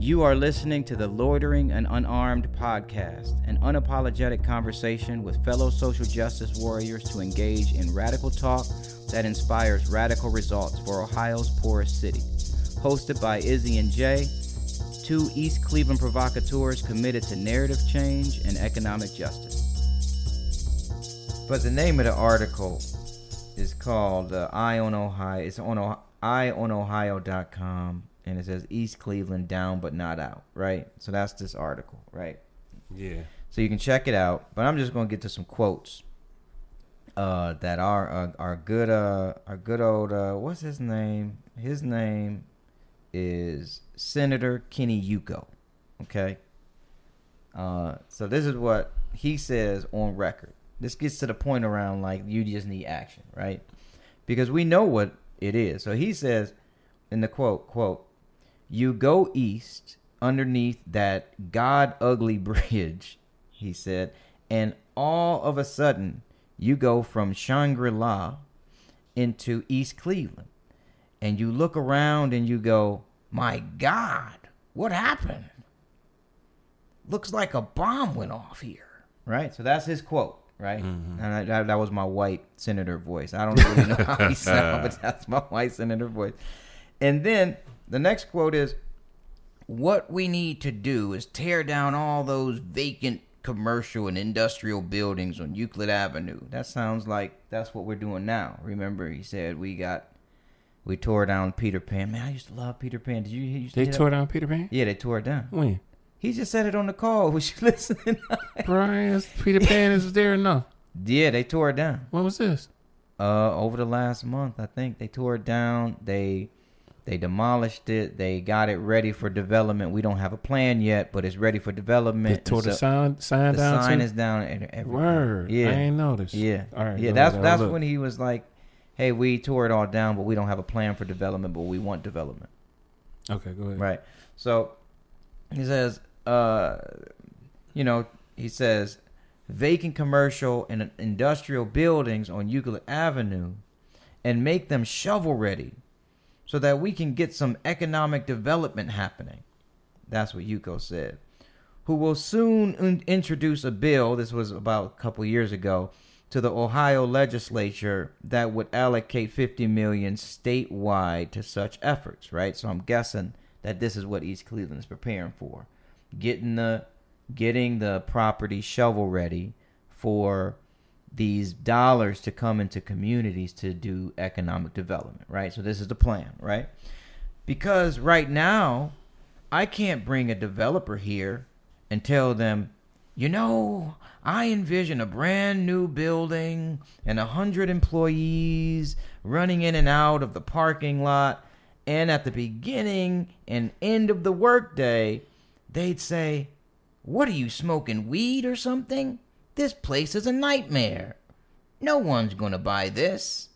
You are listening to the Loitering and Unarmed podcast, an unapologetic conversation with fellow social justice warriors to engage in radical talk that inspires radical results for Ohio's poorest city. Hosted by Izzy and Jay, two East Cleveland provocateurs committed to narrative change and economic justice. But the name of the article is called uh, "Eye on Ohio." It's on o- eyeonohio.com, and it says East Cleveland down but not out. Right. So that's this article. Right. Yeah. So you can check it out. But I'm just gonna get to some quotes uh, that are uh, our good uh, our good old uh, what's his name? His name is Senator Kenny Yuko. Okay. Uh, so this is what he says on record. This gets to the point around like you just need action, right? Because we know what it is. So he says in the quote, quote, you go east underneath that god ugly bridge, he said, and all of a sudden you go from Shangri-La into East Cleveland. And you look around and you go, "My god, what happened?" Looks like a bomb went off here. Right? So that's his quote right? Mhm. And I, that, that was my white senator voice. I don't really know how he sounds, but that's my white senator voice. And then the next quote is, "What we need to do is tear down all those vacant commercial and industrial buildings on Euclid Avenue." That sounds like that's what we're doing now. Remember, he said we got we tore down Peter Pan. Man, I used to love Peter Pan. Did you? you used to They tore down Peter Pan? Yeah, they tore it down. When? He just said it on the call. Was you listening? Brian, Peter Pan is there no. yeah, they tore it down. When was this? Uh, over the last month, I think they tore it down. They they demolished it. They got it ready for development. We don't have a plan yet, but it's ready for development. They tore And the so sign, sign the down sign too? is down. Word. Yeah. I ain't noticed. Yeah. All right. yeah. That's that's look. when he was like, "Hey, we tore it all down, but we don't have a plan for development, but we want development." Okay, go ahead. Right. So he says, uh, you know, he says vacant commercial and industrial buildings on Euclid Avenue and make them shovel ready so that we can get some economic development happening. That's what Yuko said. Who will soon in- introduce a bill, this was about a couple years ago, to the Ohio legislature that would allocate 50 million statewide to such efforts, right? So I'm guessing that this is what East Cleveland is preparing for. Getting the getting the property shovel ready for these dollars to come into communities to do economic development, right? So this is the plan, right? Because right now, I can't bring a developer here and tell them, you know, I envision a brand new building and a hundred employees running in and out of the parking lot. And at the beginning and end of the workday, they'd say, What are you smoking weed or something? This place is a nightmare. No one's going to buy this.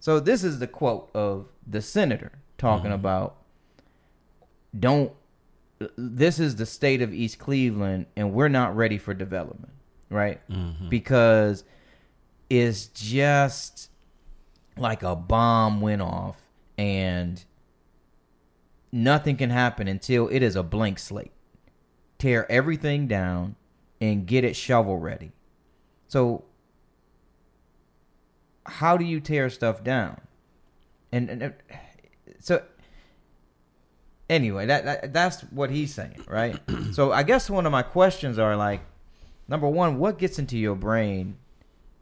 So, this is the quote of the senator talking about don't this is the state of East Cleveland and we're not ready for development, right? Mhm. Because it's just like a bomb went off and nothing can happen until it is a blank slate. Tear everything down and get it shovel ready. So how do you tear stuff down? And, and so anyway, that, that that's what he's saying, right? so I guess one of my questions are like, number one, what gets into your brain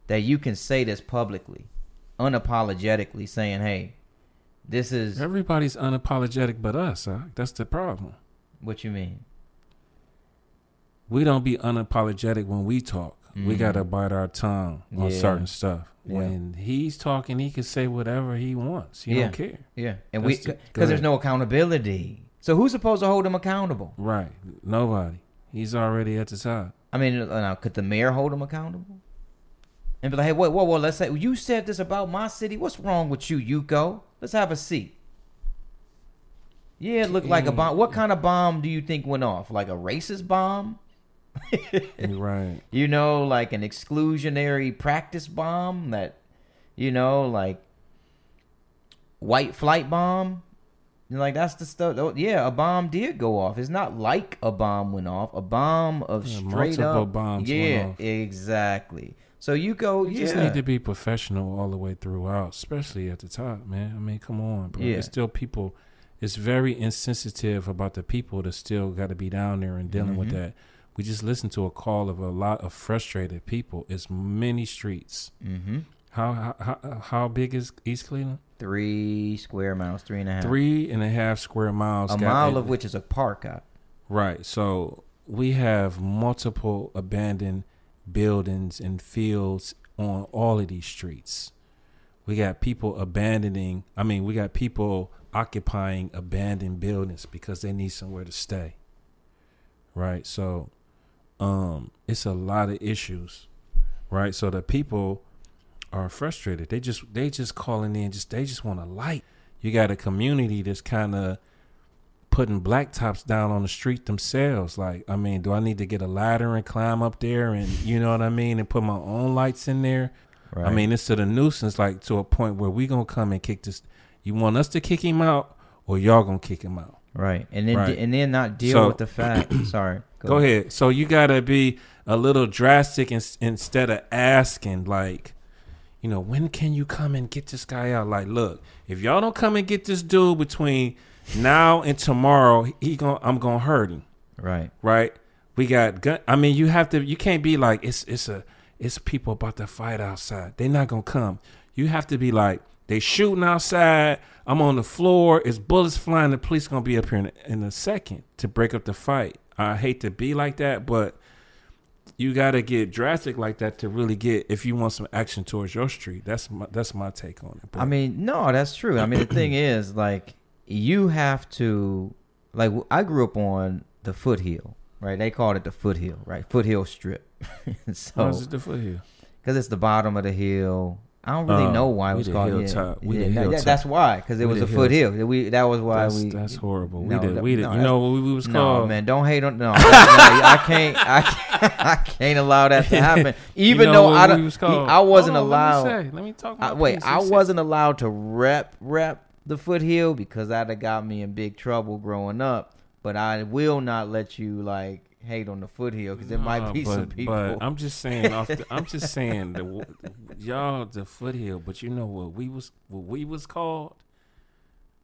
that you can say this publicly, unapologetically, saying, "Hey, this is Everybody's unapologetic but us. Huh? That's the problem. what you mean." We don't be unapologetic when we talk. We Mhm. gotta bite our tongue on Yeah. certain stuff. Yeah. When he's talking, he can say whatever he wants. He Yeah. don't care. Yeah, and we That's the- because there's no accountability. So who's supposed to hold him accountable? Right. Nobody. He's already at the top. I mean, uh, now could the mayor hold him accountable? And be like, "Hey, whoa, whoa, whoa! Let's say you said this about my city. What's wrong with you, Yuko? Let's have a seat." Yeah, it looked like a bomb. What kind of bomb do you think went off? Like a racist bomb? right. you know, like an exclusionary practice bomb that, you know, like white flight bomb. Like that's the stuff. Yeah, a bomb did go off. It's not like a bomb went off. A bomb of Yeah, straight multiple up. bombs went yeah, exactly. So you go. You yeah, just need to be professional all the way throughout, especially at the top, man. I mean, come on, bro. Yeah. It's still people. It's very insensitive about the people that still got to be down there and dealing with Mhm. that. We just listened to a call of a lot of frustrated people. It's many streets. hmm How how how, big is East Cleveland? three square miles, three and a half. Three and a half square miles. a mile of which is a park out. Right. So we have multiple abandoned buildings and fields on all of these streets. We got people abandoning, I mean, we got people occupying abandoned buildings because they need somewhere to stay. Right? So um it's a lot of issues. Right? So the people are frustrated. They just they just calling in just they just want a light. You got a community that's kind of putting blacktops down on the street themselves. Like, I mean, do I need to get a ladder and climb up there and you know what I mean and put my own lights in there? Right. I mean, it's to the nuisance like to a point where we gonna come and kick this. You want us to kick him out, or y'all gonna kick him out? right, and then Right. and then not deal So- with the fact. sorry. Go ahead. So you gotta be a little drastic in, instead of asking like, you know, when can you come and get this guy out? Like, look, if y'all don't come and get this dude between now and tomorrow, he- he going I'm gonna hurt him. Right. right? We got gun. I mean, you have to. You can't be like it's it's a it's people about to fight outside. They're not gonna come. You have to be like they shooting outside. I'm on the floor. It's bullets flying. The police gonna be up here in, in a second to break up the fight. I hate to be like that, but you gotta get drastic like that to really get if you want some action towards your street. That's my that's my take on it. bro. I mean, no, that's true. I mean, the thing is, like, you have to, like, I grew up on the foothill, right? They called it the foothill, right? Foothill strip. Why so, is it the foothill? because it's the bottom of the hill. I don't really Oh, know um, why it was called yeah, hilltop. We yeah, that- hilltop. That's why, because it We was a foothill. We that was why That's, we. that's horrible. No, we did. We did. no, you know what we was called. no, called? man, don't hate on no. I can't. I can't, I can't allow that to happen. Even You know though I don't, was called? I wasn't on, allowed. Let me, say, let me talk. I, wait. I wasn't allowed to rep rep the foothill because that'd got me in big trouble growing up. But I will not let you like hate on the foothill because there might be but, some people. But I'm just saying. Off the, I'm just saying the y'all the foothill. But you know what we was what we was called.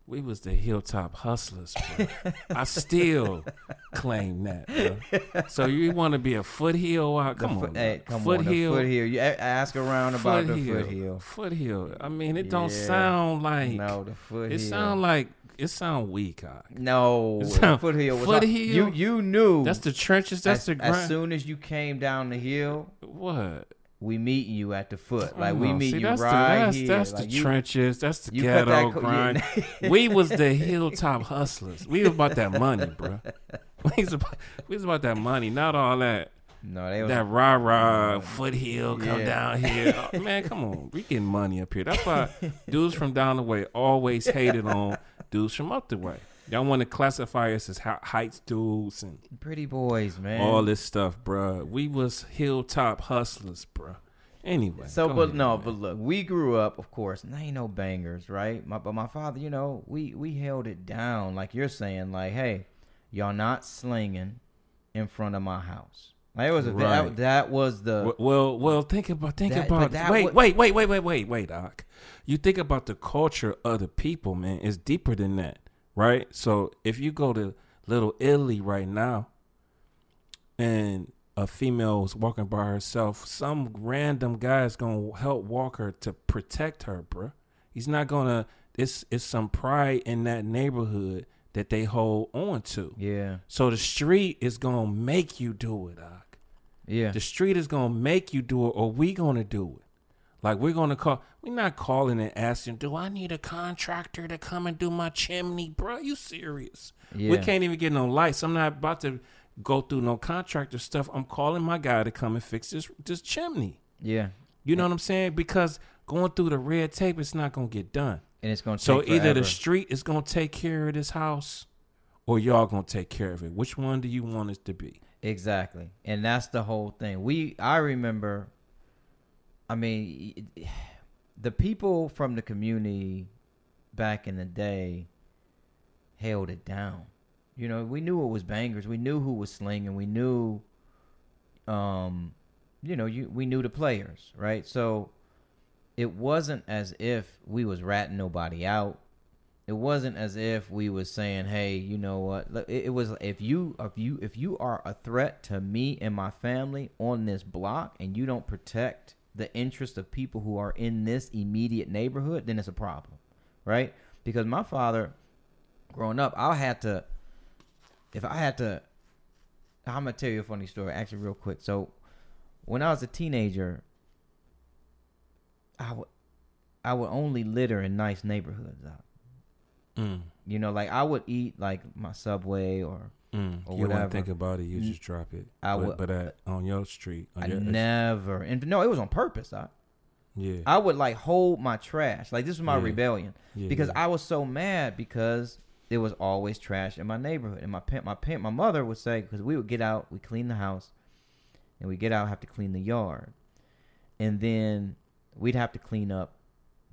We was the hilltop hustlers. Bro. I still claim that. Bro. So you want to be a foothill? Out? Come on, hey, come on, the foothill. You ask around about the foothill. Foothill. I mean, it don't sound like. No, the foothill. It sound like it sound weak. Eye. no It sound- foothill. Was foothill? You you knew That's the trenches. That's as, the grind. as soon as you came down the hill, what? we meet you at the foot. Like we oh, meet See, you right the, that's, here. That's Like, the you, trenches. That's the ghetto that co- grind. yeah. we was the hilltop hustlers. We was about that money, bro. We was about, we was about that money, not all that no, they was that rah rah foothill come Yeah. down here. Oh, man, come on, we getting money up here. That's why dudes from down the way always hated on dudes from up the way. Y'all want to classify us as heights dudes and pretty boys, man. all this stuff, bruh. We was hilltop hustlers, bruh. Anyway, So, but ahead, no, man. but look, we grew up, of course, and ain't no bangers, right? My, but my father, you know, we we held it down, like you're saying, like, hey, y'all not slinging in front of my house. It was a Right. that, that was the Well, well, think about think That- about wait, would- wait, wait, wait, wait, wait, wait, Doc. You think about the culture of the people, man. It's deeper than that, right? So if you go to Little Italy right now, and a female is walking by herself, some random guy is gonna help walk her to protect her, bruh. He's not gonna. It's it's some pride in that neighborhood that they hold on to. yeah, So the street is gonna make you do it, Doc. Yeah, The street is gonna make you do it, or we gonna do it. Like we're gonna call. We're not calling and asking. Do I need a contractor to come and do my chimney, bro? You serious? yeah. We can't even get no lights. I'm not about to go through no contractor stuff. I'm calling my guy to come and fix this this chimney. yeah, You know what I'm saying? Because going through the red tape, it's not gonna get done. and it's gonna take So either the street is gonna take care of this house, or y'all gonna take care of it. Which one do you want it to be? Exactly. And that's the whole thing. We I remember I mean the people from the community back in the day held it down. You know, we knew it was bangers. We knew who was slinging. We knew, um, you know, you we knew the players, right? So it wasn't as if we was ratting nobody out. It wasn't as if we was saying, "Hey, you know what?" It, was if you if you if you are a threat to me and my family on this block, and you don't protect the interest of people who are in this immediate neighborhood, then it's a problem, right? Because my father, growing up, I had to, if I had to, I'm gonna tell you a funny story, actually, real quick. So, when I was a teenager, I would, I would only litter in nice neighborhoods. Mm. You know, like I would eat like my Subway or Mm. Or you whatever. think about it. You just drop it. I but, would- but at, on your street, on I your, never. And no, it was on purpose. I, yeah, I would like hold my trash. Like this was my Yeah. rebellion yeah, because yeah. I was so mad because there was always trash in my neighborhood. And my pa- my pa- my mother would say because we would get out, we clean the house, and we get out have to clean the yard, and then we'd have to clean up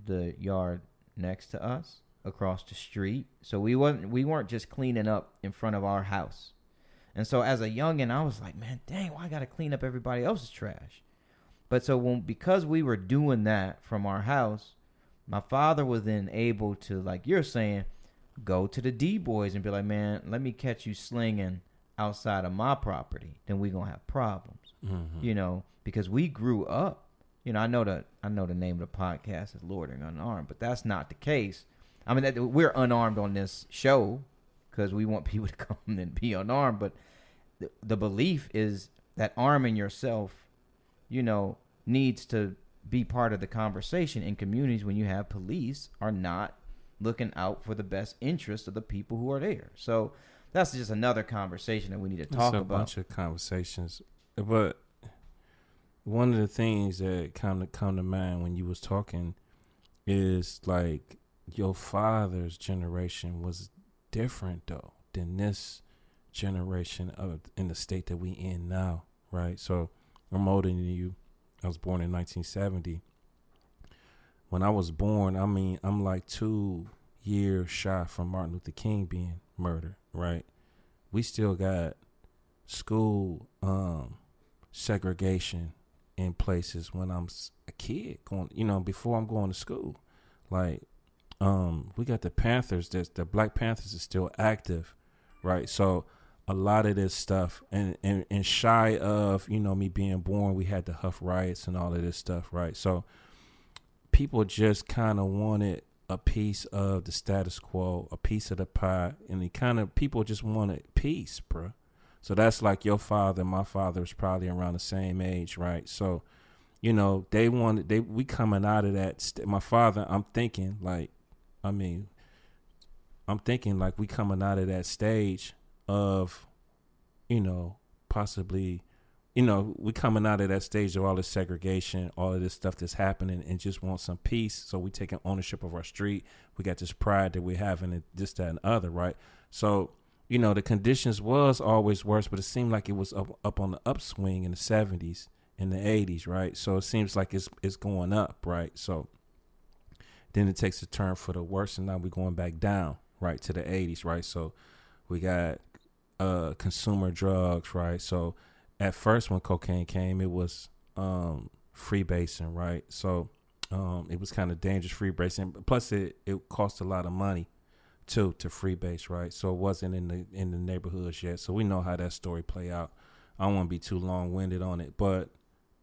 the yard next to us across the street. So we wasn't we weren't just cleaning up in front of our house. And so as a youngin, I was like, man, dang, why I gotta clean up everybody else's trash? But so when because we were doing that from our house, my father was then able to, like you're saying, go to the D boys and be like, man, let me catch you slinging outside of my property. Then we gonna have problems, Mhm. you know, because we grew up. You know, I know the I know the name of the podcast is Loitering and Unarmed, but that's not the case. I mean, that, we're unarmed on this show because we want people to come and be unarmed. But the, the belief is that arming yourself, you know, needs to be part of the conversation in communities when you have police are not looking out for the best interest of the people who are there. So that's just another conversation that we need to talk a about. bunch of conversations, but one of the things that kind of come to mind when you was talking is like your father's generation was different though than this generation of in the state that we in now, right? So I'm older than you. I was born in 1970. When I was born, I mean, I'm like two years shy from Martin Luther King being murdered, right? We still got school um, segregation in places when I'm a kid going, you know, before I'm going to school. Like, um, we got the Panthers. That the Black Panthers is still active, right? So a lot of this stuff, and, and and shy of you know me being born, we had the Hough riots and all of this stuff, right? So people just kind of wanted a piece of the status quo, a piece of the pie, and the kind of people just wanted peace, bruh. So that's like your father, my father is probably around the same age, right? So, you know, they wanted they we coming out of that. St- my father, I'm thinking like, I mean, I'm thinking like we coming out of that stage of, you know, possibly, you know, we coming out of that stage of all this segregation, all of this stuff that's happening, and just want some peace. So we taking ownership of our street. We got this pride that we're having, and this, that, and other, right? So you know the conditions was always worse, but it seemed like it was up up on the upswing in the seventies, in the eighties, right? So it seems like it's it's going up, right? So then it takes a turn for the worse, and now we're going back down, right, to the eighties, right? So we got uh consumer drugs, right? So at first when cocaine came, it was um freebasing, right? So um it was kind of dangerous freebasing. Plus it it cost a lot of money too to freebase, right? So it wasn't in the in the neighborhoods yet. So we know how that story play out. I don't want to be too long winded on it, but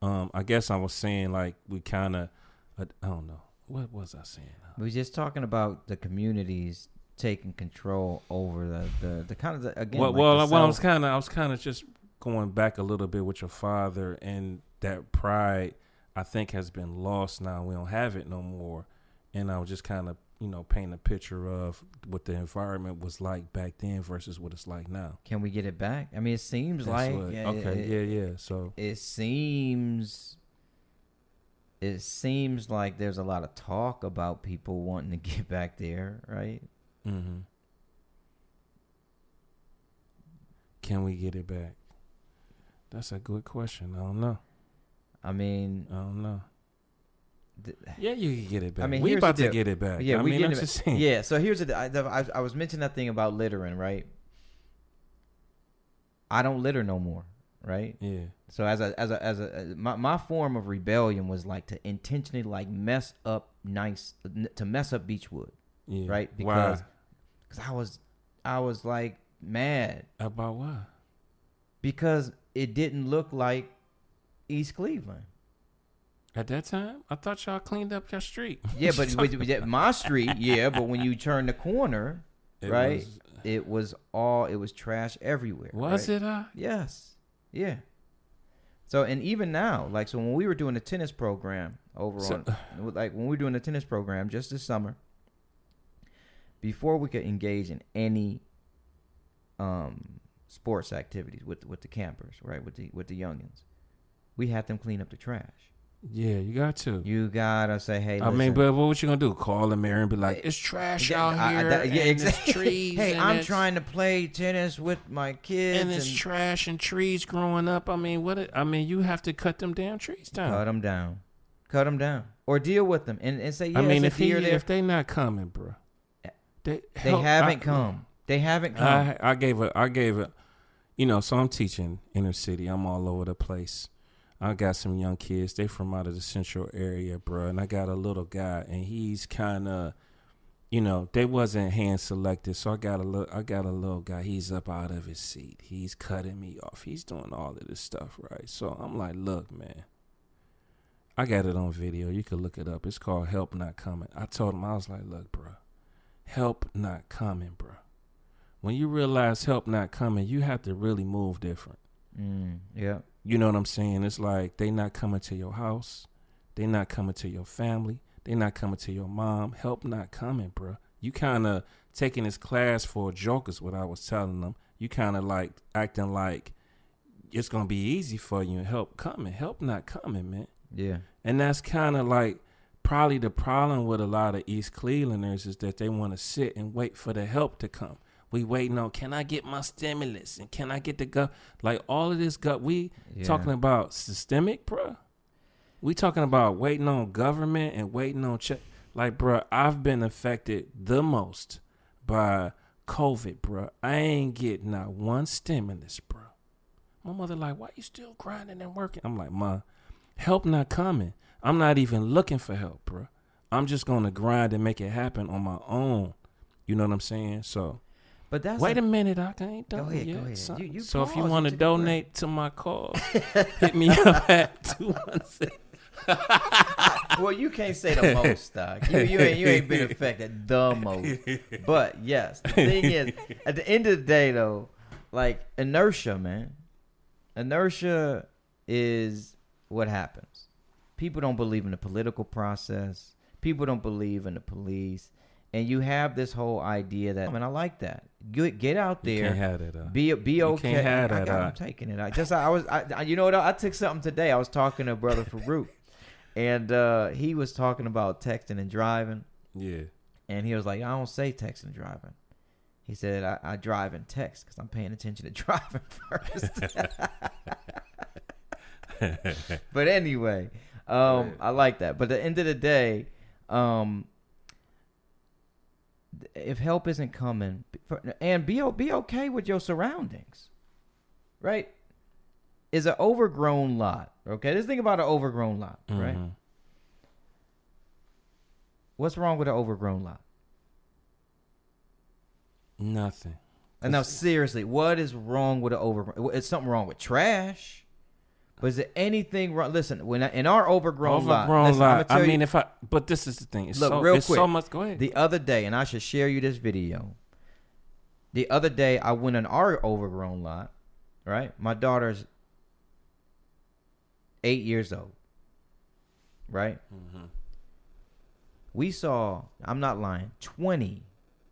um, I guess I was saying like we kind of, I don't know, what was I saying? We was just talking about the communities taking control over the the, the kind of the, again. well, like well, the well, I was kind of, I was kind of just going back a little bit with your father, and that pride, I think, has been lost now. We don't have it no more, and I was just kind of, you know, painting a picture of what the environment was like back then versus what it's like now. Can we get it back? I mean, it seems That's like what- okay, it- yeah, yeah. So it seems it seems like there's a lot of talk about people wanting to get back there, right? Mm-hmm. Can we get it back? That's a good question. I don't know. I mean, I don't know. th- Yeah, you can get it back. I mean, we about to get it back. Yeah, I we mean, getting it-. Yeah, so here's the I, I, I was mentioning that thing about littering, right? I don't litter no more, right? Yeah. So as a as a as a my my form of rebellion was like to intentionally like mess up nice to mess up Beechwood, Yeah. right? Why? Because cause I was I was like mad About what? because it didn't look like East Cleveland. At that time, I thought y'all cleaned up your street. Yeah, but with, with my street, yeah, but when you turn the corner, It right? was- it was all it was trash everywhere. Was, right? it? Uh, Yes. Yeah. So and even now, like so when we were doing the tennis program over So- on like when we were doing the tennis program just this summer, before we could engage in any um sports activities with with the campers, right? With the with the youngins. We had them clean up the trash. Yeah, you got to. You gotta say, hey, I mean, listen, but what you gonna do? Call the mayor and be like, "It's trash Yeah, out I- I- here, that- yeah, and exactly. it's trees, hey, and I'm trying to play tennis with my kids and and, it's trash and trees growing up. I mean, what? It, I mean, you have to cut them damn trees down. cut them down, cut them down, or deal with them and, and say, yeah, I mean, if he if they not coming, bro, eh, they They help- haven't I- come. They haven't come. I I gave a I gave a, you know, so I'm teaching inner city. I'm all over the place. I got some young kids. They from out of the central area, bro, and I got a little guy, and he's kind of, you know, they wasn't hand selected, so I got a little I got a little guy. He's up out of his seat. He's cutting me off. He's doing all of this stuff, right? So I'm like, look, man. I got it on video. You can look it up. It's called Help Not Coming. I told him I was like, look, bro, help not coming, bro when you realize help not coming, you have to really move different. Mm, yeah. You know what I'm saying? It's like they not coming to your house, they not coming to your family, they not coming to your mom. Help not coming, bro. You kind of taking this class for a joke is what I was telling them. You kind of like acting like it's gonna be easy for you and help coming. Help not coming, man. Yeah. And that's kind of like probably the problem with a lot of East Clevelanders is that they want to sit and wait for the help to come. We waiting on can I get my stimulus and can I get the gut like all of this gut we Yeah. talking about systemic, bruh. We talking about waiting on government and waiting on check like bruh, I've been affected the most by COVID, bruh. I ain't getting not one stimulus, bruh. My mother like, why you still grinding and working? I'm like, ma, help not coming. I'm not even looking for help, bruh. I'm just gonna grind and make it happen on my own. You know what I'm saying? So But that's wait a, a minute, I ain't Go done ahead, yet. go ahead. son. You- you so if you want to and took a breath. donate to my cause, hit me up at two one six. well, you can't say the most, Doc. You, you ain't you ain't been affected the most. But yes, the thing is, at the end of the day, though, like inertia, man, inertia is what happens. People don't believe in the political process. People don't believe in the police, and you have this whole idea that. I mean, I like that. Get get out there. have it. Uh. Be be okay. can't have I that, got, uh, I'm taking it. I just I was I, I- you know what I took something today. I was talking to brother Farouk, and uh, he was talking about texting and driving, Yeah. and he was like, I don't say texting and driving. He said I, I drive and text because I'm paying attention to driving first. but anyway, um, I like that. But at the end of the day, um, if help isn't coming, and be be okay with your surroundings, right? Is an overgrown lot. Okay, let's think about an overgrown lot, right? Mhm. What's wrong with an overgrown lot? Nothing. And now, seriously, what is wrong with an overgrown? It's something wrong with trash? But is there anything wrong? Listen, when I, in our overgrown, lot, Overgrown lot. I you- mean, if I but this is the thing. It's Look, so real it's so quick. much. Go ahead. The other day, and I should share you this video. The other day, I went in our overgrown lot. Right, my daughter's eight years old. Right, Mhm. we saw. I'm not lying. 20,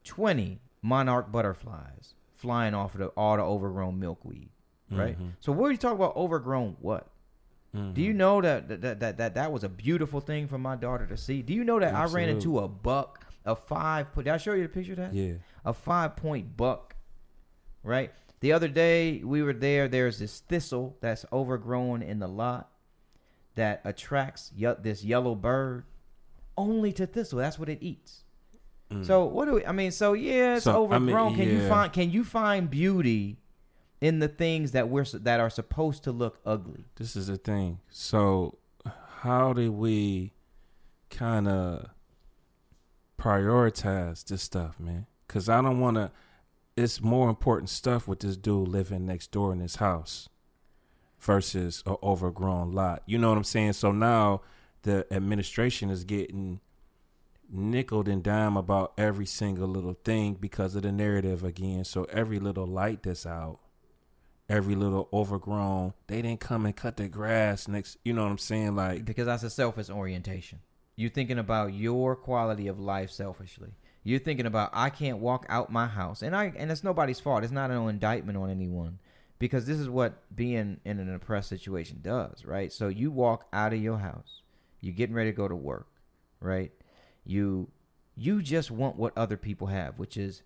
20 monarch butterflies flying off of the, all the overgrown milkweed. Right. Mhm. So what are you talking about? Overgrown what? Do you Mhm. know that that, that that that was a beautiful thing for my daughter to see? Do you know that I ran into a buck, a five? Did I show you the picture of that? Yeah. a five point buck, right? The other day we were there. There's this thistle that's overgrown in the lot that attracts ye- this yellow bird, only to thistle. That's what it eats. Mm. So what do we? I mean, so yeah, it's So, I mean, overgrown. can you find? Can you find beauty in the things that we're that are supposed to look ugly? this is the thing. So, how do we kind of prioritize this stuff, man? Because I don't want to. It's more important stuff with this dude living next door in his house versus a overgrown lot. You know what I'm saying? So now the administration is getting nickled and dime about every single little thing because of the narrative again. So every little light that's out, every little overgrown, they didn't come and cut the grass next. You know what I'm saying? Like Because that's a selfish orientation. You're thinking about your quality of life selfishly. You're thinking about I can't walk out my house, and I and it's nobody's fault. It's not an indictment on anyone, because this is what being in an oppressed situation does, right? So you walk out of your house, you're getting ready to go to work, right? You you just want what other people have, which is,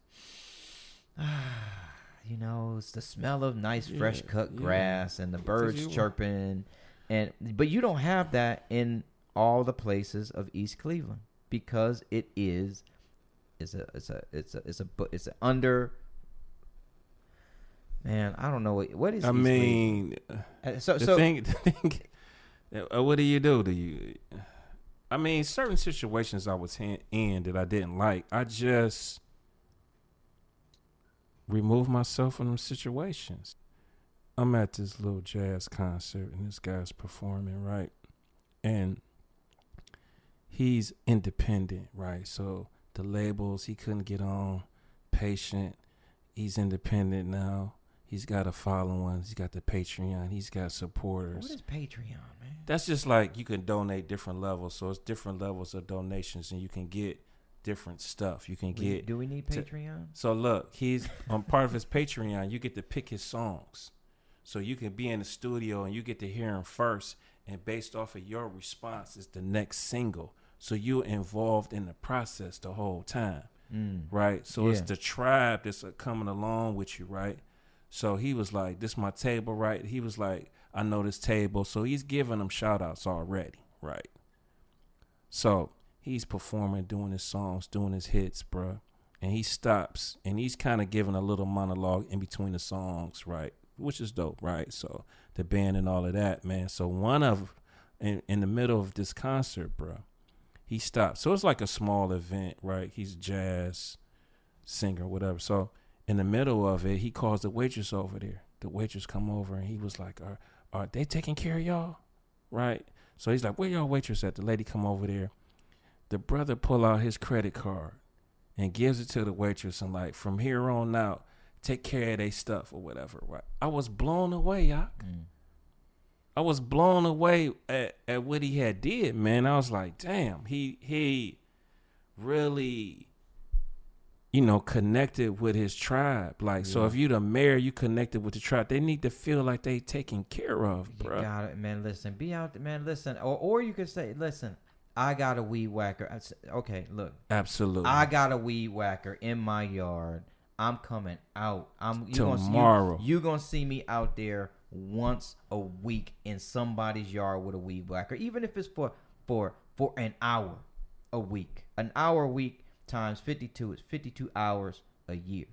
ah, you know, it's the smell of nice fresh Yeah, cut yeah. grass and the birds you- chirping, and but you don't have that in all the places of East Cleveland because it is it's a it's a it's a it's a bu- it's a under man I don't know what what is I East mean, Cleveland? Uh, so the so thing, the thing uh, what do you do? Do you? I mean, certain situations I was in, in that I didn't like. I just remove myself from them situations. I'm at this little jazz concert and this guy's performing, right? And he's independent, right? So the labels he couldn't get on, patient. He's independent now. He's got a following. He's got the Patreon. He's got supporters. what is Patreon man That's just like you can donate different levels. So it's different levels of donations, and you can get different stuff. You can We- get. do we need to- Patreon So look, he's on part of his Patreon. You get to pick his songs, so you can be in the studio and you get to hear him first, and based off of your response is the next single. So you're involved in the process the whole time mm. right? So it's the tribe that's uh, coming along with you, right? So he was like, "This my table, right?" He was like, "I know this table," so he's giving them shout outs already, right? So he's performing, doing his songs, doing his hits, bruh. and he stops and he's kind of giving a little monologue in between the songs, right? Which is dope, right? So the band and all of that, man. So one of in in the middle of this concert, bruh, he stopped. So it's like a small event, right? He's jazz singer, whatever. So in the middle of it, he calls the waitress over there. The waitress come over and he was like, "Are are they taking care of y'all?" Right? So he's like, "Where y'all waitress at?" The lady come over there. The brother pull out his credit card and gives it to the waitress and like, from here on out, take care of their stuff or whatever. Right? I was blown away, y'all. Mm. I was blown away at, at what he had did, man. I was like, damn, he he really you know, connected with his tribe. Like, so if you the mayor, you connected with the tribe. They need to feel like they taken care of, You bro. got it, man. Listen, be out, there, man. Listen, or or you could say, listen, I got a weed whacker. I s- Okay, look, Absolutely. I got a weed whacker in my yard. I'm coming out. I'm you Gonna, Tomorrow. you, you gonna see me out there once a week in somebody's yard with a weed whacker, even if it's for for for an hour a week. An hour a week times 52 is 52 hours a year.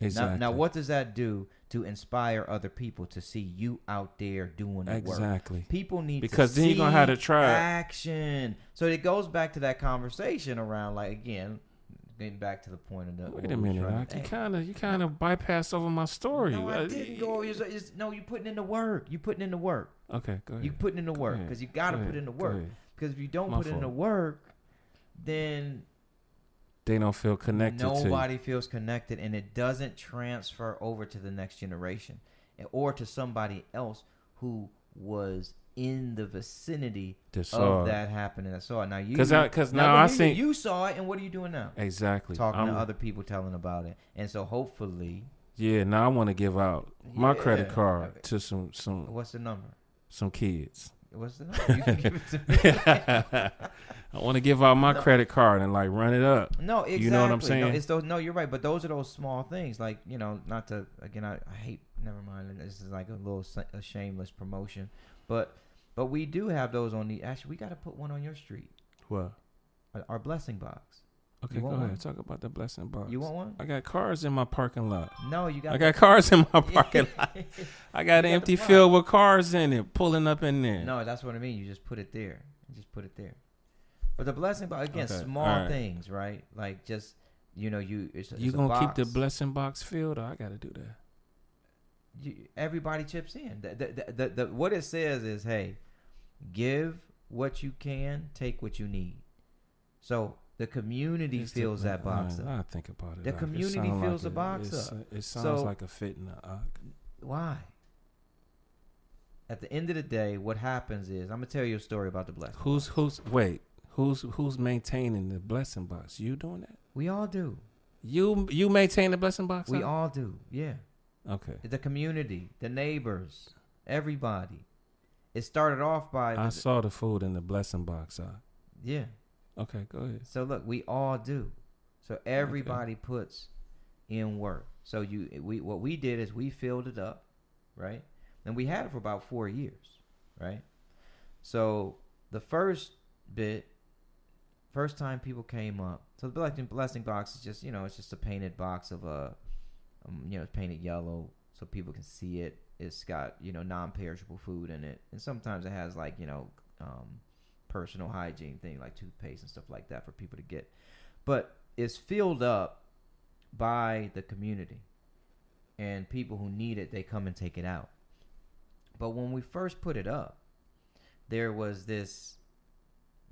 exactly. Now, now, what does that do to inspire other people to see you out there doing the work? Exactly. People need Because to then you're gonna have see to try action. So it goes back to that conversation around, like again, getting back to the point of the. Wait a minute, trying. You kind of you kind of bypassed over my story. No, I didn't go. It's, it's, no, you putting in the work. You putting in the work. Okay, go ahead. You putting in the work because you got to put in the work. Because if you don't My put in the work, then They don't feel connected to. nobody feels connected and it doesn't transfer over to the next generation eh, or to somebody else who was in the vicinity of that happening. I saw it. Now you 'Cause I- 'cause now now I you- seen- you saw it and what are you doing now? Exactly. Talking I'm- to other people telling about it. And so hopefully Yeah, now I want to give out my credit Yeah. card to some some what's the number? some kids. What's the number? You can give it. I want to give out my No. credit card and like run it up. No, exactly. You know what I'm No, saying? it's those. No, you're right. But those are those small things, like you know, not to again. I, I hate. Never mind. This is like a little a shameless promotion, but but we do have those on the. Actually, we got to put one on your street. What? our blessing box. Okay, go ahead. one? Talk about the blessing box. You want one? I got cars in my parking lot. No, you got. I got cars in my parking lot. I got an got empty field with cars in it, pulling up in there. No, that's what I mean. You just put it there. You just put it there. But the blessing box again, Okay, small alright. things, right? Like just you know, you it's, you it's gonna keep the blessing box filled? Or I got to do that. you, everybody chips in. The, the, the, what it says is, hey, give what you can, take what you need. So the community It's the- that box uh, up. I think about it. The. It community sound fills the it- box up. It sounds So- like a fit in the Ak. Why? At the end of the day, what happens is, I'm gonna tell you a story about the blessing. Who's who's wait? Who's who's maintaining the blessing box? You doing that? We all do. You you maintain the blessing box? We all do. Yeah. Okay. The community, the neighbors, everybody. It started off by I saw the food in the blessing box. Ak. yeah. Okay, go ahead. So look, we all do. So everybody puts in work. So you we what we did is we filled it up, right? And we had it for about four years, right? So the first bit, first time people came up. So the blessing blessing box is just you know it's just a painted box of a, um, you know, it's painted yellow so people can see it. It's got you know non-perishable food in it, and sometimes it has like you know um, personal hygiene thing like toothpaste and stuff like that for people to get. But it's filled up by the community, and people who need it they come and take it out. But when we first put it up, there was this,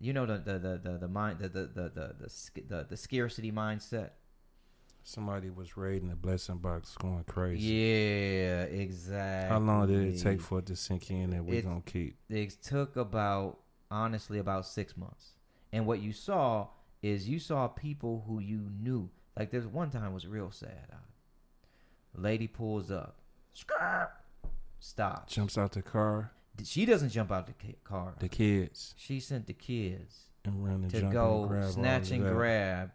you know, the the the the, the mind the the the the the, the, the scarcity mindset. Somebody was raiding the blessing box, going crazy. Yeah, exactly. How long did it take for it to sink in that we It- gonna keep? it took about honestly about six months. And what you saw is you saw people who you knew. Like there's one time was real sad lady pulls up. Scrap! stops. Jumps out the car, she doesn't jump out the car. The kids, she sent the kids and run and to go and grab snatch and grab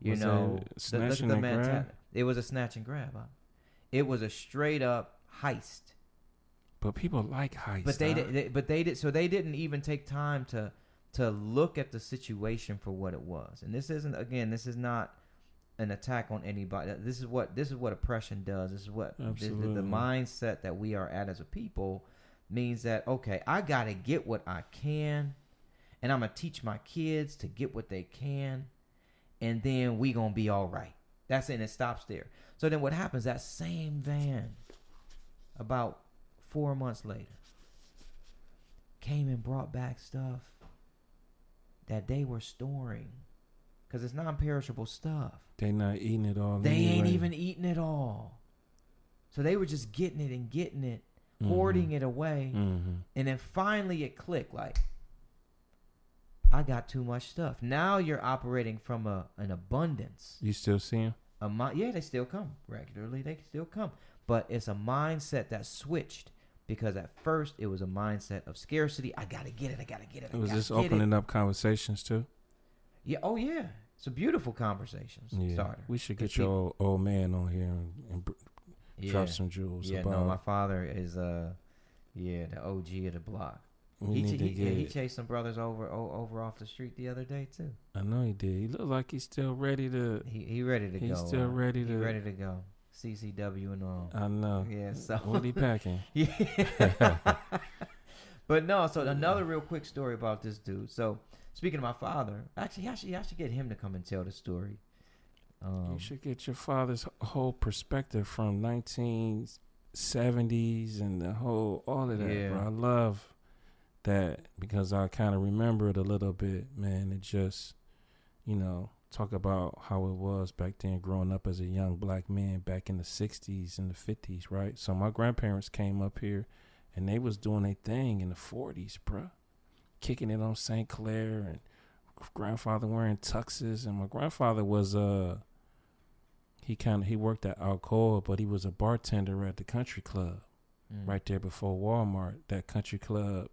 you Was know the- look at the and grab? mentality. it was a snatch and grab huh? it was a straight up heist But people like heists. but they, huh? did, they but they did so they didn't even take time to to look at the situation for what it was. And this isn't again this is not an attack on anybody. This is what this is what oppression does. This is what the, the, the mindset that we are at as a people means that okay i gotta get what i can and i'm gonna teach my kids to get what they can and then we gonna be all right. That's it and it stops there. So then what happens? That same van about four months later came and brought back stuff that they were storing because it's non-perishable stuff They not eating it all. they ain't even eating it all so they were just getting it and getting it Mhm. hoarding it away Mhm. and then finally it clicked like i got too much stuff now you're operating from a an abundance You still see him? a mi- yeah, they still come regularly. They still come, but it's a mindset that switched because at first it was a mindset of scarcity. I gotta get it. I gotta get it. I Was this opening it. up conversations too? Yeah. Oh yeah. It's a beautiful conversations Yeah. starter. We should get your old, old man on here and, and Yeah. drop some jewels Yeah. about. No, my father is uh, yeah, the OG of the block. we he, ch- he, yeah, he chased some brothers over o- over off the street the other day too. I know he did. He looked like he's still ready to. He he ready to He's go. still uh, ready he to- ready to go. CCW and all. I know. yeah. So What he packing? Yeah. but no, so another real quick story about this dude. So speaking of my father, actually, I should, I should get him to come and tell the story. Um, you should get your father's whole perspective from 1970s and the whole all of that, Yeah. bro. I love that because I kind of remember it a little bit, man. It just, you know, talk about how it was back then growing up as a young black man back in the 60s and the 50s, right? So my grandparents came up here and they was doing a thing in the 40s, bruh. Kicking it on St. Clair and grandfather wearing tuxes and my grandfather was uh he kind of he worked at Alcoa, but he was a bartender at the country club mm. right there before Walmart, that country club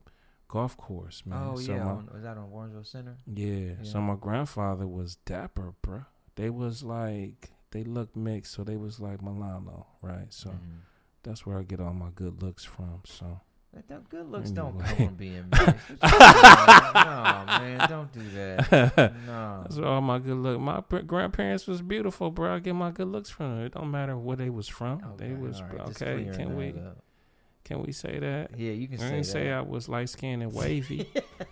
golf course, man. Oh So yeah, my- on, was that on Warrensville Center? yeah. So my grandfather was dapper, bruh. They was like they looked mixed, so they was like Milano, right? So Mhm. that's where I get all my good looks from. So That good looks don't come from being nice. What you doing? no, man, don't do that. No. That's where all my good look. My pr- grandparents was beautiful, bro. I get my good looks from them. It don't matter where they was from. Okay, they was right, okay. Can we up. Can we say that? Yeah, you can I say didn't that. say I was light skinned and wavy.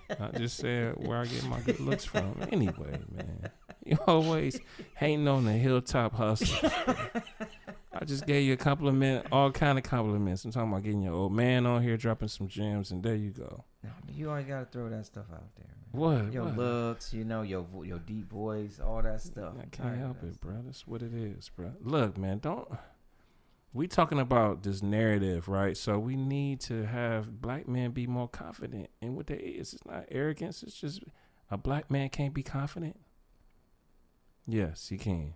I just said where I get my good looks from. Anyway, man, you always hating on the hilltop hustle. I just gave you a compliment, all kind of compliments. I'm talking about getting your old man on here, dropping some gems, and there you go. No, you always gotta throw that stuff out there, man. What? Your what? looks, you know, your vo- your deep voice, all that stuff. I can't help it, bro. That's what it is, bro. Look, man, don't. We talking about this narrative, right? So we need to have black men be more confident in what they is. It's not arrogance. It's just a black man can't be confident. Yes, he can.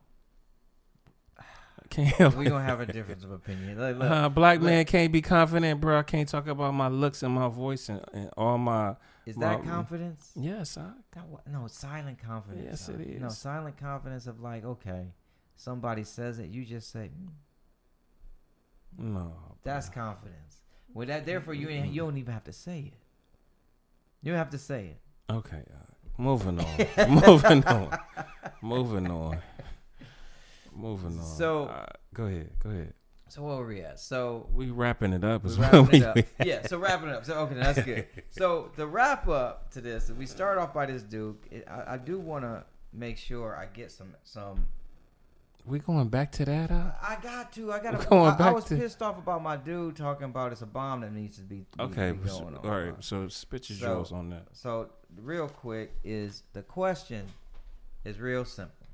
I can't help We it. gonna have a difference of opinion. Look, look, Uh, black look. man can't be confident, bro. I can't talk about my looks and my voice and, and all my. is that my- confidence? Yes, I. That no, silent confidence. Yes, it No, silent confidence of like, okay, somebody says it, you just say, "Mm, No, that's bro. confidence. With that therefore you ain't, you don't even have to say it. You don't have to say it. Okay, uh, moving on, moving on, moving on, moving on. So- uh, go ahead, go ahead. So where were we at? So We wrapping it up as wrapping well. it up. yeah, so wrapping it up. So okay, that's good. So the wrap up to this, we start off by this Duke. I, I do want to make sure I get some some We going back to that? Uh? I got to. I got We're to. going I, I was to- pissed off about my dude talking about it's a bomb that needs to be, be Okay, be so- going on. all right. So spit your So- jaws on that. So real quick is the question is real simple,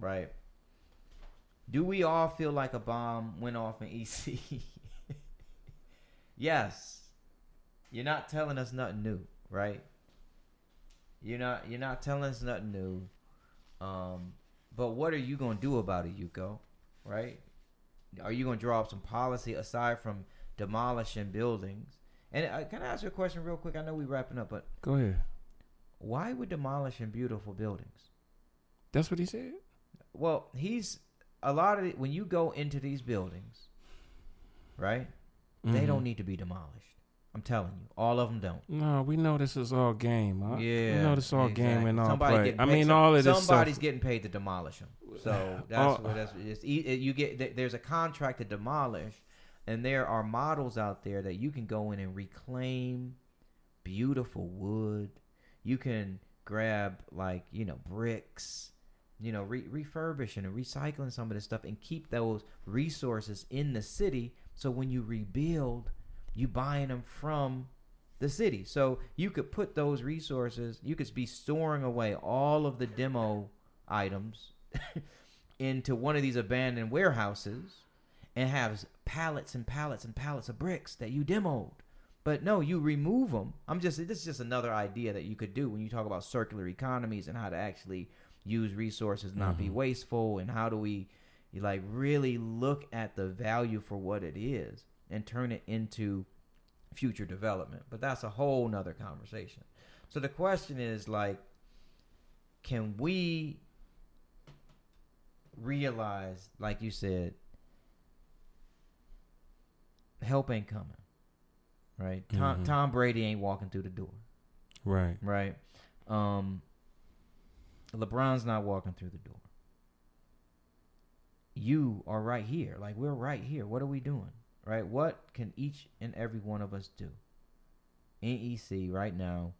right? Do we all feel like a bomb went off in EC? yes. You're not telling us nothing new, right? You're not you're not telling us nothing new. Um, but what are you gonna do about it, Yuko? Right? Are you gonna draw up some policy aside from demolishing buildings? And uh, can I ask you a question real quick? I know we're wrapping up, but Go ahead. why would demolishing beautiful buildings? That's what he said. Well, he's a lot of it, when you go into these buildings, right? They Mhm. don't need to be demolished. I'm telling you, all of them don't. No, we know this is all game. Huh? Yeah, we know this is all game and all Somebody play. I mean, some- all of this Somebody's stuff. getting paid to demolish them. So that's All- what that's. It's, e- it- you get there's a contract to demolish, and there are models out there that you can go in and reclaim beautiful wood. You can grab like you know bricks, you know re- refurbishing and recycling some of this stuff and keep those resources in the city. So when you rebuild, you buying them from the city. So you could put those resources, you could be storing away all of the demo items into one of these abandoned warehouses and have pallets and pallets and pallets of bricks that you demoed. But no, you remove them. I'm just this is just another idea that you could do when you talk about circular economies and how to actually use resources, not be Mhm. wasteful, and how do we like really look at the value for what it is and turn it into future development. But that's a whole nother conversation. So the question is like, can we realize, like you said, help ain't coming, right? Tom, Mhm. Tom Brady ain't walking through the door, right. right? Um, LeBron's not walking through the door. You are right here, like we're right here. What are we doing, right? What can each and every one of us do in EC right now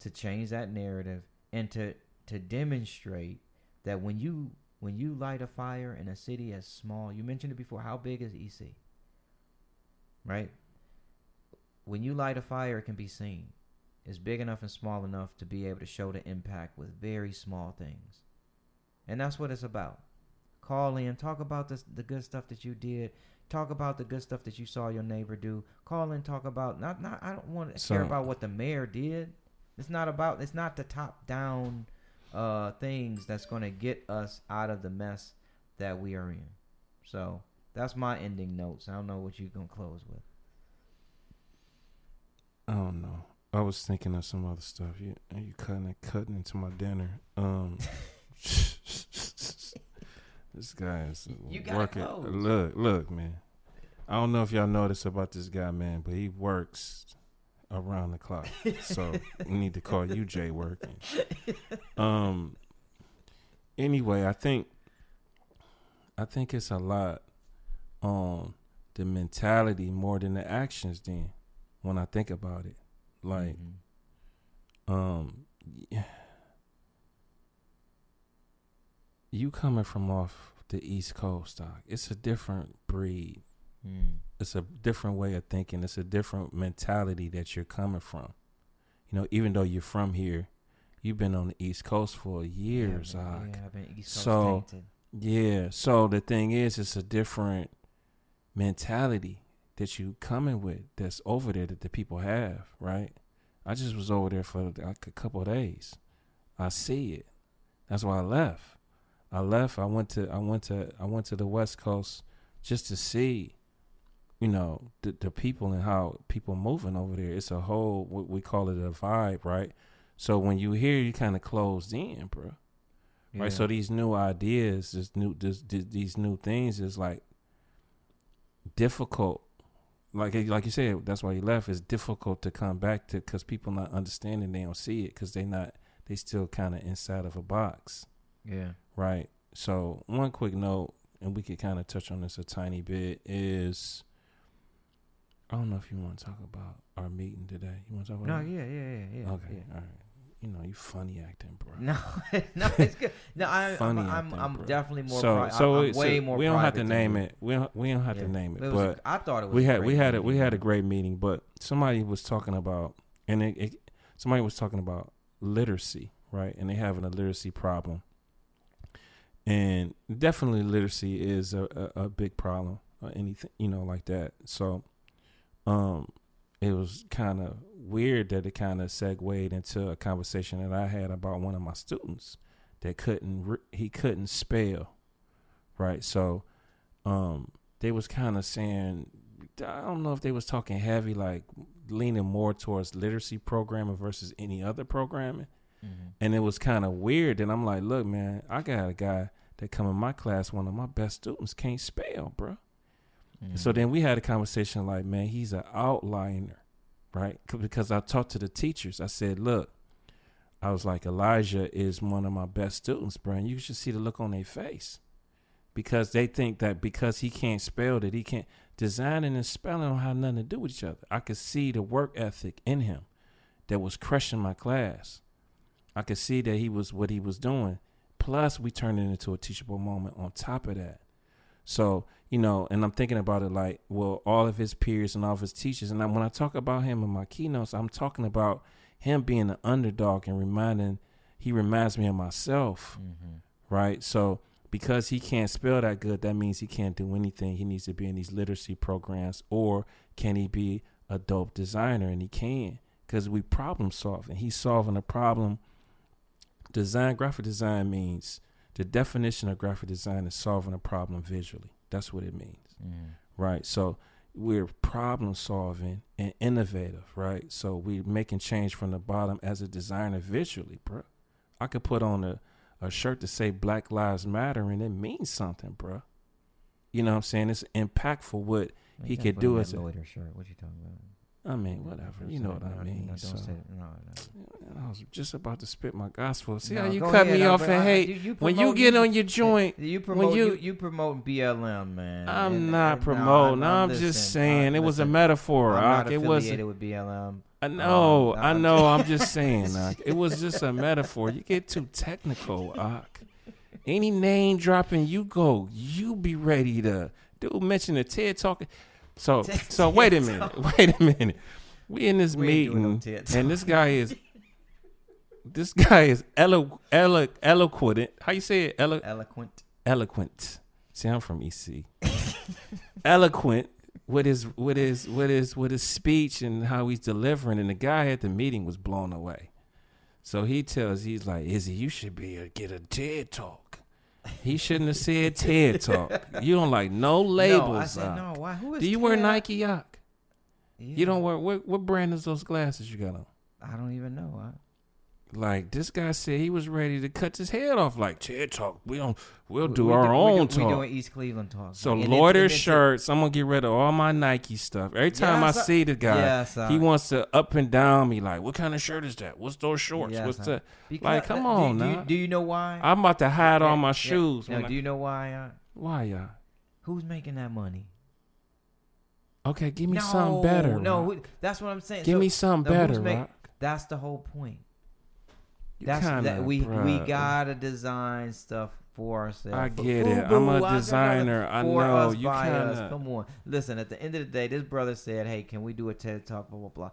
to change that narrative and to to demonstrate that when you when you light a fire in a city as small, you mentioned it before, how big is EC? Right? When you light a fire, it can be seen. It's big enough and small enough to be able to show the impact with very small things. And that's what it's about. Call in, talk about this, the good stuff that you did. Talk about the good stuff that you saw your neighbor do. Call and talk about not not. I don't want to So- care about what the mayor did. It's not about. It's not the top down uh, things that's going to get us out of the mess that we are in. So that's my ending notes. I don't know what you're gonna close with. I don't know. I was thinking of some other stuff. You you cutting cutting into my dinner. Um, this guy is You working. close. Look, look, man. I don't know if y'all this about this guy, man, but he works around the clock. so we need to call you Jay working. Um. Anyway, I think I think it's a lot on the mentality more than the actions. Then, when I think about it, like, Mhm. um, you coming from off the East Coast, doc, it's a different breed. Mm. It's a different way of thinking. It's a different mentality that you're coming from. You know, even though you're from here, you've been on the East Coast for years, yeah, yeah, I've been East Coast So- tainted. Yeah. So the thing is, it's a different mentality that you coming with that's over there that the people have, right? I just was over there for like a couple of days. I see it. That's why I left. I left. I went to. I went to. I went to the West Coast just to see, you know, the the people and how people moving over there. It's a whole. What we call it a vibe, right? So when you hear, you kind of closed in, bro Yeah. right? So these new ideas, this new, this, this, these new things is like difficult. Like eh, like you said, that's why you left. It's difficult to come back to because people not understanding. They don't see it because they not. They still kind of inside of a box, yeah. Right? So one quick note, and we could kind of touch on this a tiny bit is. I don't know if you want to talk about our meeting today. You want to talk about? No, it? yeah, yeah, yeah, yeah. Okay, yeah. all right. You know, you funny acting, bro. No, no, it's good. No, I, I'm, Funny I'm, I'm definitely more. so pri- so, I'm, it- way so more. we don't have to name you. it. We don't we don't have Yeah. to name it, was but a- I thought it was. we had we had a, we had a great meeting. But somebody was talking about and it, it, somebody was talking about literacy, right? And they having a literacy problem, and definitely literacy is a, a, a big problem. Or anything you know like that. So, um, it was kind of weird that it kind of segued into a conversation that I had about one of my students that couldn't re- he couldn't spell, right? So, um, they was kind of saying I don't know if they was talking heavy like leaning more towards literacy programming versus any other programming, Mhm. and it was kind of weird. And I'm like, look, man, I got a guy that come in my class, one of my best students can't spell, bro. Mhm. So then we had a conversation like, man, he's an outliner, right? Because I talked to the teachers. I said, look, I was like, Elijah is one of my best students, bro. And you should see the look on their face because they think that because he can't spell that he can't designing and spelling don't have nothing to do with each other. I could see the work ethic in him that was crushing my class. I could see that he was what he was doing. Plus, we turn it into a teachable moment on top of that. So, you know, and I'm thinking about it like, well, all of his peers and all of his teachers. And I, when I talk about him in my keynotes, I'm talking about him being an underdog and reminding, he reminds me of myself, Mhm. right? So, because he can't spell that good, that means he can't do anything. He needs to be in these literacy programs, or can he be a dope designer? And he can, because we problem solve, and He's solving a problem. Design, graphic design means the definition of graphic design is solving a problem visually. That's what it means, Mhm. right? So we're problem solving and innovative, right? So we're making change from the bottom as a designer visually, bro. I could put on a, a shirt to say Black Lives Matter and it means something, bro. You know what I'm saying? It's impactful what He could do as a- shirt. What you talking about? I mean, whatever. You know what I mean. No, so. no, no. I was just about to spit my gospel. See how you cut ahead, me off and hate you- when you get on your joint. You promote you- you promote BLM, man. I'm And- not and- promoting. I'm- I'm I'm, just saying it was a metaphor. I'm not It affiliated with BLM. I know. Um, I know. I'm just saying. It was just a metaphor. You get too technical. Ak. Any name dropping, you go. You be ready to. Dude mention the TED talk. So so wait a minute. Wait a minute. We in this We no meeting, and this guy is. This guy is elo, elo, eloquent. How you say it? Elo, Eloquent. eloquent. See, I'm from EC. eloquent with his with his with his with his speech and how he's delivering, and the guy at the meeting was blown away. So he tells, he's like, "Izzy, you should be a, get a TED talk." He shouldn't have said TED talk. You don't like no labels. No, I said no. Uh, why? Who is? Do you wear Ted? Nike Yak? Yeah. You don't wear what? What brand is those glasses you got on? I don't even know. I, like this guy said he was ready to cut his head off. Like TED Talk, we don't, we'll do We- our we own we talk. We doing East Cleveland talk. so And loiter shirts. I'm gonna get rid of all my Nike stuff. Every time Yes, I I- see the guy, Yes, he wants to up and down me. Like, what kind of shirt is that? What's those shorts? Yes, What's that? because- like, come do- on do, you, now. do you know why? I'm about to hide all my yeah. shoes. No, when I- do you know why? Uh, why, y'all? who's making that money? Okay, give me no, something better. No, that's what I'm saying. give So- me something better, make- That's the whole point. That's kinda, that we we gotta design stuff for ourselves. I For- get it. I'm a designer. I for know. us, You kinda- Come on, listen. At the end of the day, this brother said, "Hey, can we do a TED talk?" Blah blah blah.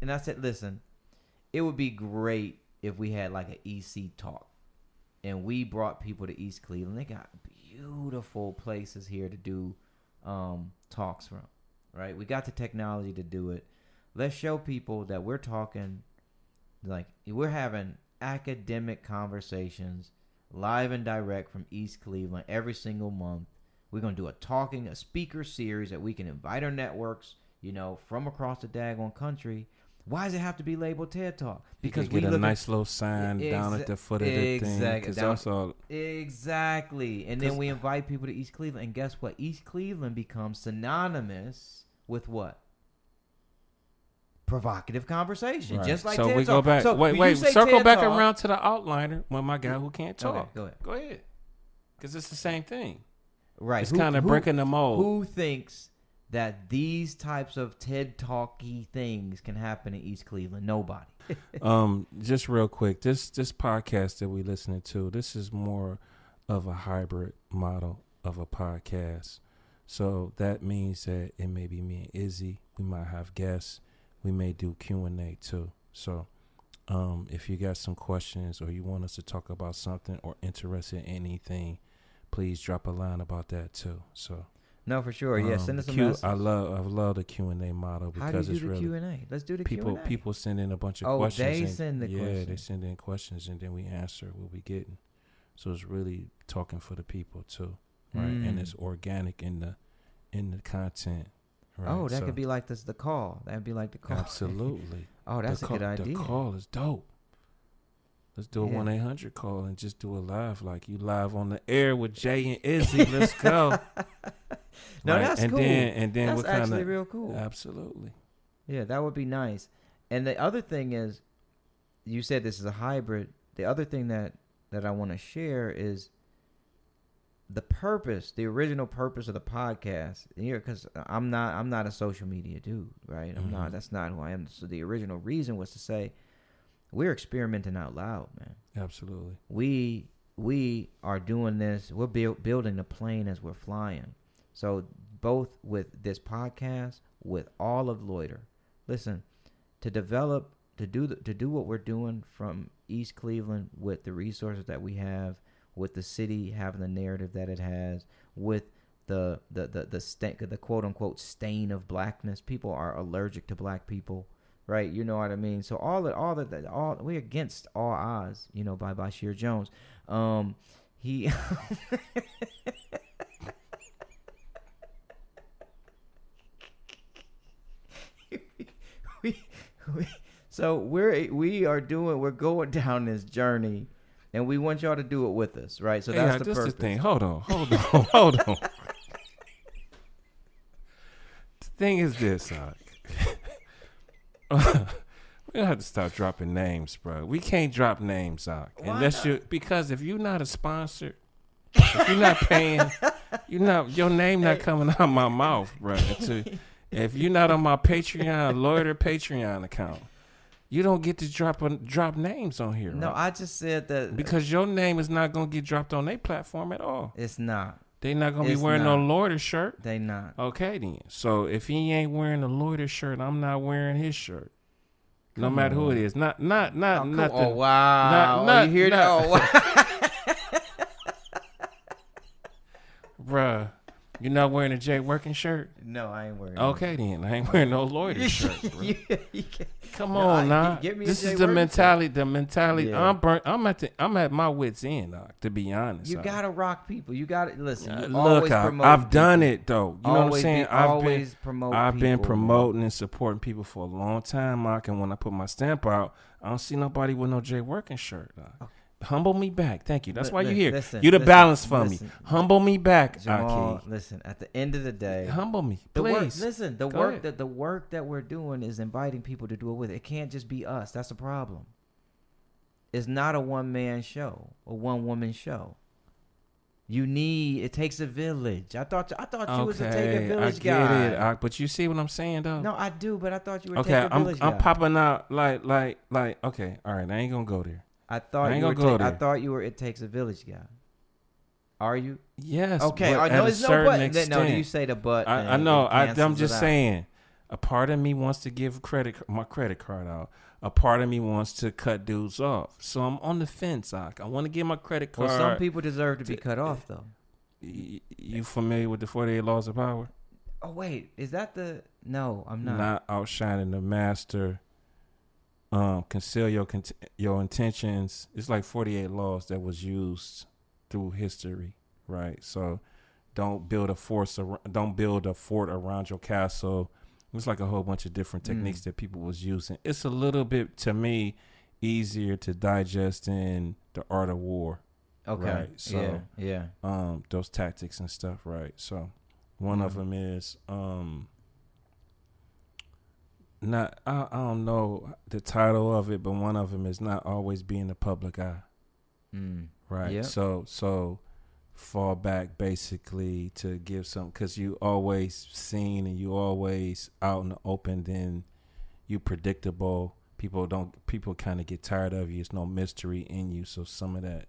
And I said, "Listen, it would be great if we had like an EC talk, and we brought people to East Cleveland. They got beautiful places here to do um, talks from. Right? We got the technology to do it. Let's show people that we're talking like we're having academic conversations live and direct from East Cleveland every single month. We're gonna do a talking, a speaker series that we can invite our networks, you know, from across the daggone country. Why does it have to be labeled TED Talk? Because we get a nice little sign Yeah, down at the foot of the thing. exactly, down- exactly, and then we invite people to East Cleveland, and guess what? East Cleveland becomes synonymous with what? Provocative conversation, Right. just like so TED we go back. So wait, wait. Circle TED back Talk- around to the outliner when my guy who can't Okay, talk. go ahead. Go ahead. Because it's the same thing. Right. It's kind of breaking the mold. Who thinks that these types of TED Talky things can happen in East Cleveland? Nobody. um, just real quick, this this podcast that we listening to, this is more of a hybrid model of a podcast. So that means that it may be me and Izzy. We might have guests. We may do Q and A too. So, um, if you got some questions or you want us to talk about something or interested in anything, please drop a line about that too. So, No, for sure. Yeah, um, send us a Q- message. I love I love the Q and A model How do you because do it's the really Q and A? Let's do the people Q&A. people send in a bunch of Oh, questions. Oh, they and- send the questions. yeah, they send in questions and then we answer what we getting. So it's really talking for the people too, right? And Mm. it's organic in the in the content. Right? Oh, that So- could be like this. The call. That'd be like the call. absolutely. Oh, that's the a call, good idea. The call is dope. Let's do a Yeah. one eight hundred call and just do a live like you live on the air with Jay and Izzy. Let's go. No, Right? that's and cool. Then, and then that's what kind actually of real cool. absolutely. Yeah, that would be nice. And the other thing is, you said this is a hybrid. The other thing that that I want to share is the purpose, the original purpose of the podcast. Here, because I'm not, I'm not a social media dude, right? I'm not. Mhm. That's not who I am. So the original reason was to say we're experimenting out loud, man. Absolutely. we we are doing this we're build, building the plane as we're flying so both with this podcast with all of loiter listen to develop to do the, to do what we're doing from east cleveland with the resources that we have with the city having the narrative that it has with the the the the, sta- the quote unquote stain of blackness people are allergic to black people right? You know what I mean. So all that, all that, all we're against all odds, you know, by Bashir Jones. Um, he. we, we, so we're we are doing we're going down this journey, and we want y'all to do it with us, right? So Hey, that's yeah, the this purpose. the thing. Hold on, hold on, hold on. the thing is this, uh, we gonna have to stop dropping names, bro. We can't drop names unless you because if you're not a sponsor, if you're not paying, you're not your name not coming out my mouth, bro. Until, if you're not on my Patreon, Loiter Patreon account, you don't get to drop a, drop names on here. No, right? I just said that because your name is not gonna get dropped on their platform at all. it's not. They not gonna It's be wearing not. no loiter shirt. They not. Okay then. So if he ain't wearing a loiter shirt, I'm not wearing his shirt. no Come matter who it is. Not not not Oh, oh wow! Not- Oh, not- you hear that? not- Oh, wow. Bruh. You're not wearing a Jay working shirt? No, I ain't wearing. Okay, then I ain't wearing no loiter shirt. Bro. you, you Come No, on, I- now. gi- give me a This is the mentality. The mentality. Yeah. I'm burnt. I'm at the. I'm at my wits end. Dog, to be honest, you gotta rock people. You gotta listen. Uh, look, I, I've done it though. You know what I'm saying? be- I've been. always promote. I've been people, man. promoting and supporting people for a long time, Mark. And when I put my stamp out, I don't see nobody with no Jay working shirt. dog. Humble me back. Thank you. That's why you're here. listen, you the listen, balance for listen. me. Humble me back, Jamal, uh, Aki. listen. At the end of the day, Humble me, the work. please. Listen, the Go work ahead. that the work that we're doing is inviting people to do it with. It can't just be us. That's the problem. It's not a one man show, a one woman show. You need. It takes a village. I thought. I thought you was a take a Okay, I get guy. it. I, but you see what I'm saying, though. no, I do, but I thought you were okay, take a I'm village I'm guy. popping out like like like. Okay, all right. I ain't gonna go there. I thought I you were. ta- I thought you were. It takes a village guy. Are you? Yes. Okay. but I know there's no but. extent. No, you say the but. I, I know. I, I'm just saying. A part of me wants to give credit my credit card out. A part of me wants to cut dudes off. So I'm on the fence. Doc. I want to get my credit card. Well, some people deserve to be cut off, though. Y- you familiar with the 48 laws of power? Oh wait, is that the? No, I'm not. Not outshining the master. Um, conceal your cont- your intentions. It's like 48 laws that was used through history, right? So, don't build a force. Ar- don't build a fort around your castle. It's like a whole bunch of different Mm. techniques that people was using. It's a little bit to me easier to digest than the art of war. Okay. Right, so- yeah, yeah. um those tactics and stuff right so one of Mhm. them is um not I, I don't know the title of it but one of them is not always be in the public eye Mm. right Yep. so so fall back basically to give some because you always seen and you always out in the open then you predictable people don't people kind of get tired of you it's no mystery in you so some of that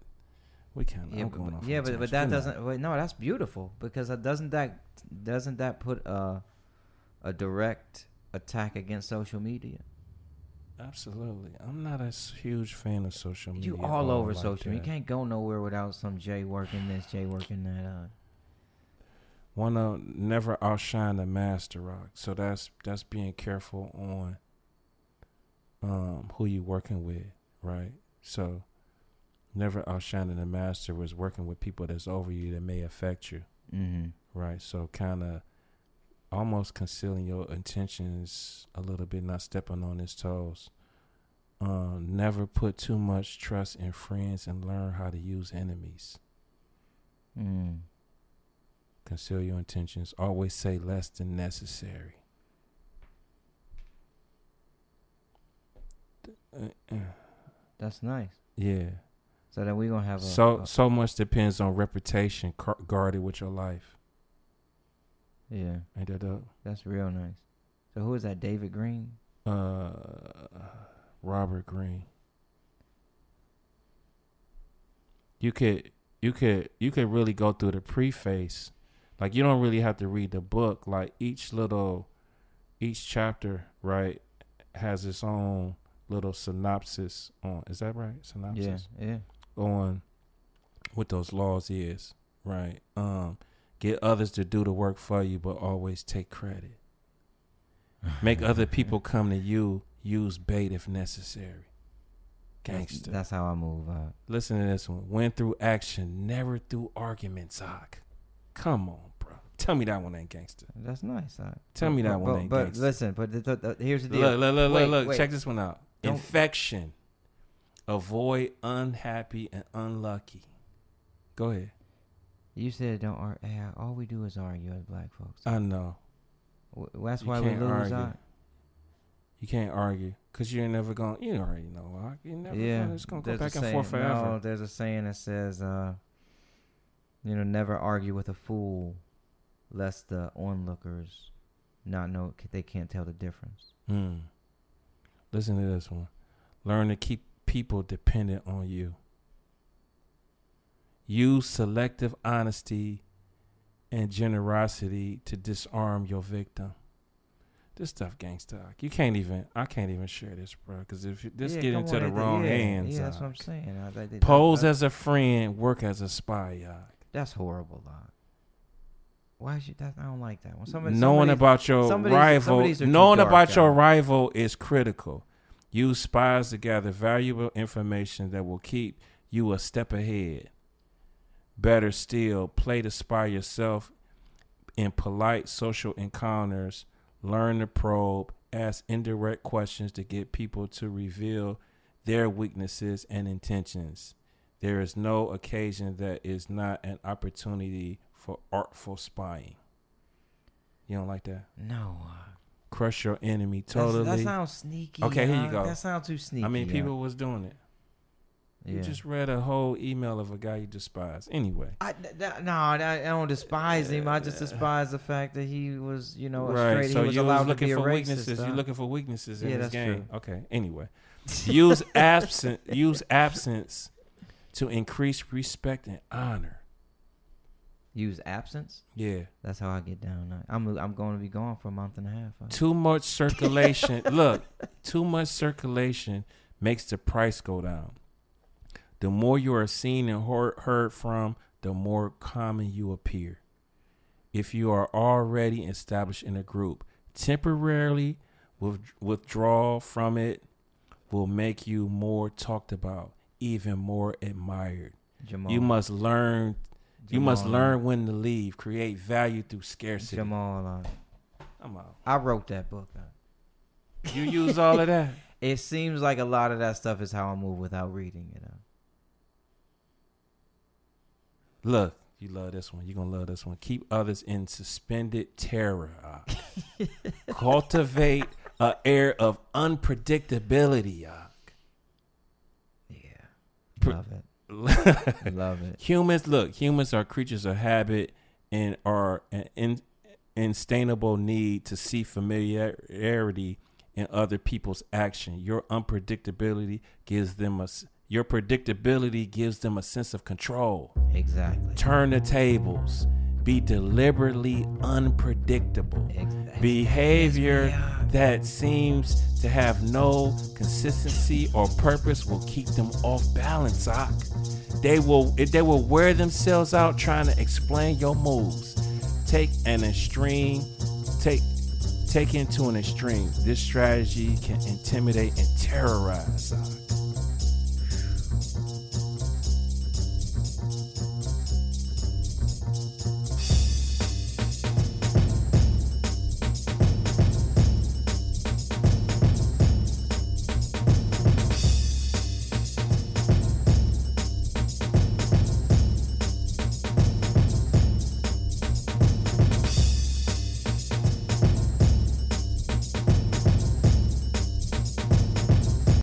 we kind of Yeah, but, going but- off yeah, but, but that doesn't. Wait, no, that's beautiful because that doesn't that doesn't that put a a direct attack against social media? Absolutely. I'm not a huge fan of social media. You all over like social. media. You can't go nowhere without some Jay working this, Jay working that. Uh, Wanna never outshine the master rock. So that's that's being careful on um who you working with, right? So never outshining the master was working with people that's over you that may affect you, mm-hmm. right? So kind of almost concealing your intentions a little bit, not stepping on his toes. Um, never put too much trust in friends and learn how to use enemies. Mm. Conceal your intentions. Always say less than necessary. Uh, uh, That's nice. Yeah. So then we gonna have a So a- so much depends on reputation car- guarded with your life. Yeah. Ain't that dope? That's real nice. So who is that? David Green. Uh, Robert Greene. You could you could you could really go through the preface. Like you don't really have to read the book. Like each little each chapter, right, has its own little synopsis on is that right? Synopsis? Yeah, yeah. on what those laws is, right? Um, get others to do the work for you, but always take credit. Make other people come to you. Use bait if necessary. That's, Gangster. that's how I move. Uh, Listen to this one. Win through action, never through arguments. Ock. Come on, bro. Tell me that one ain't gangster. that's nice. Uh, Tell me that but, one but, ain't but gangster. listen, but the, the, the- here's the deal. Look, look, look, Wait, look, look. wait. Check this one out. Don't- Infection. Avoid unhappy and unlucky. Go ahead. You said don't argue. all we do is argue as black folks. I know. W- that's you why we lose. Uh, You can't argue because you're never going. to You already know. You never. yeah, Gonna, it's gonna go back and saying- forth forever. No, there's a saying that says, uh, you know, never argue with a fool, lest the onlookers not know they can't tell the difference. Hmm. Listen to this one. Learn to keep people dependent on you. Use selective honesty and generosity to disarm your victim. This stuff, gangsta. You can't even. I can't even share this, bro. Because if you- this Yeah, get into the wrong yeah, hands, Yeah, that's what I'm saying. Pose as a friend, work as a spy. Ock. that's horrible, Doc. why should that? I don't like that one. Somebody, knowing about your some of these- some of rival, knowing dark, about your rival is critical. Use spies to gather valuable information that will keep you a step ahead. Better still, play the spy yourself in polite social encounters. Learn to probe, ask indirect questions to get people to reveal their weaknesses and intentions. There is no occasion that is not an opportunity for artful spying. You don't like that? no. Crush your enemy that's- totally. That sounds sneaky. Okay, here you uh, go. That sounds too sneaky. I mean, uh, people was doing it. You yeah. just read a whole email of a guy you despise. Anyway, I, th- th- no, I I don't despise him. I just despise the fact that he was, you know, a straight. So he was you allowed was looking to be for a weaknesses. racist. You're looking for weaknesses in Yeah, this that's game. true. Okay. Anyway, use absent. Use absence to increase respect and honor. Use absence. Yeah. That's how I get down. I- I'm I'm going to be gone for a month and a half. Too much circulation. look, too much circulation makes the price go down. The more you are seen and heard, from, the more common you appear. If you are already established in a group, temporarily with, withdrawal from it will make you more talked about, even more admired. Jamal. You must learn. Jamal. You must learn when to leave. Create value through scarcity. Jamal. Uh, I'm out. I wrote that book. Uh. You use all of that. It seems like a lot of that stuff is how I move without reading it. Uh. Look, you love this one. You're gonna love this one. Keep others in suspended terror. Ak. Cultivate a air of unpredictability. Ak. Yeah. Love it. Love it. humans, look, humans are creatures of habit and are an in, instainable need to see familiarity in other people's action. Your unpredictability gives them a s- your predictability gives them a sense of control. Exactly. Turn the tables. Be deliberately unpredictable. Exactly. Behavior Yeah. that seems to have no consistency or purpose will keep them off balance. Ak. They will they will wear themselves out trying to explain your moves. Take an extreme take take into an extreme. This strategy can intimidate and terrorize.